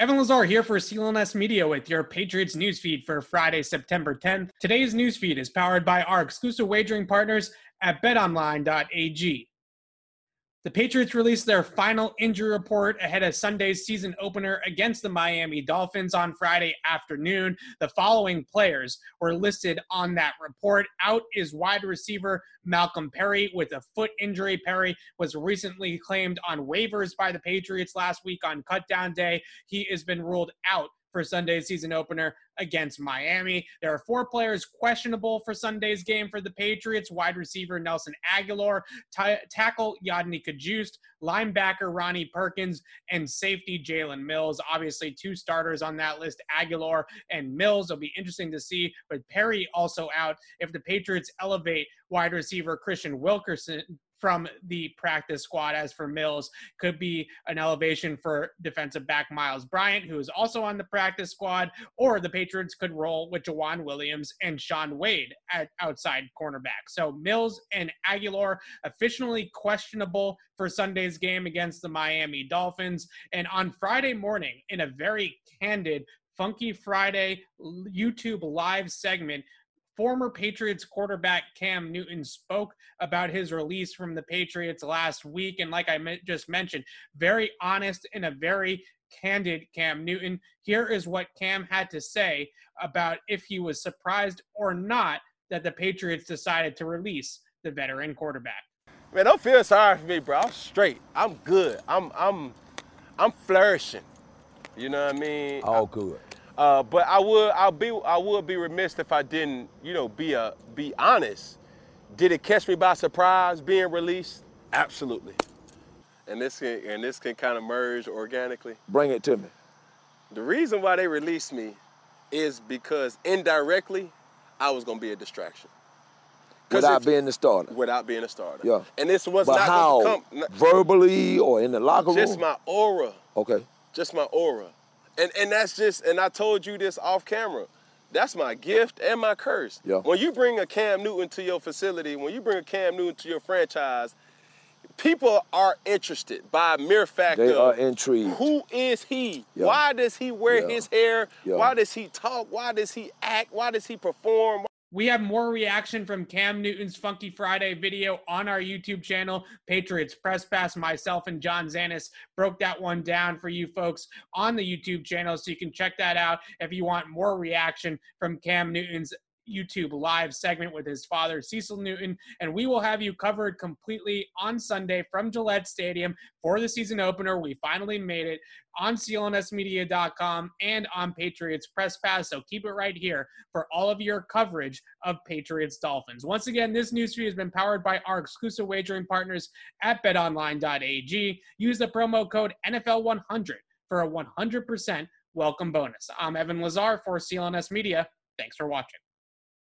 Evan Lazar here for CLNS Media with your Patriots newsfeed for Friday, September 10th. Today's newsfeed is powered by our exclusive wagering partners at betonline.ag. The Patriots released their final injury report ahead of Sunday's season opener against the Miami Dolphins on Friday afternoon. The following players were listed on that report. Out is wide receiver Malcolm Perry with a foot injury. Perry was recently claimed on waivers by the Patriots last week on cutdown day. He has been ruled out for Sunday's season opener against Miami. There are four players questionable for Sunday's game for the Patriots wide receiver Nelson Agholor, t- tackle Yodny Cajuste, linebacker Ronnie Perkins, and safety Jalen Mills. Obviously, two starters on that list Agholor and Mills. It'll be interesting to see, but Perry also out if the Patriots elevate wide receiver Kristian Wilkerson from the practice squad. As for Mills, could be an elevation for defensive back Myles Bryant, who is also on the practice squad, or the Patriots could roll with Joejuan Williams and Shaun Wade at outside cornerback. So Mills and Agholor officially questionable for Sunday's game against the Miami Dolphins. And on Friday morning, in a very candid Funky Friday YouTube live segment, former Patriots quarterback Cam Newton spoke about his release from the Patriots last week. And like I just mentioned, very honest and a very candid Cam Newton. Here is what Cam had to say about if he was surprised or not that the Patriots decided to release the veteran quarterback. Man, don't feel sorry for me, bro. I'm straight. I'm good. I'm I'm I'm flourishing. You know what I mean? All good. Uh, but I would I'll be I would be remiss if I didn't you know be a be honest. Did it catch me by surprise being released? Absolutely. And this can and this can kind of merge organically. Bring it to me. The reason why they released me is because indirectly I was gonna be a distraction. Without being the starter. Without being a starter. Yeah. And this was but not how? Come, Verbally or in the locker room? Just my aura. Okay. Just my aura. And and that's just and I told you this off camera. That's my gift and my curse. Yeah. When you bring a Cam Newton to your facility, when you bring a Cam Newton to your franchise, people are interested by mere fact they of are intrigued. who is he? Yeah. Why does he wear Yeah. his hair? Why does he talk? Why does he act? Why does he perform? We have more reaction from Cam Newton's Funky Friday video on our YouTube channel, Patriots Press Pass. Myself and John Zanis broke that one down for you folks on the YouTube channel, so you can check that out if you want more reaction from Cam Newton's YouTube live segment with his father, Cecil Newton. And we will have you covered completely on Sunday from Gillette Stadium for the season opener. We finally made it on clnsmedia.com and on Patriots Press Pass. So keep it right here for all of your coverage of Patriots Dolphins. Once again, this news feed has been powered by our exclusive wagering partners at betonline.ag. Use the promo code NFL100 for a 100% welcome bonus. I'm Evan Lazar for CLNS Media. Thanks for watching.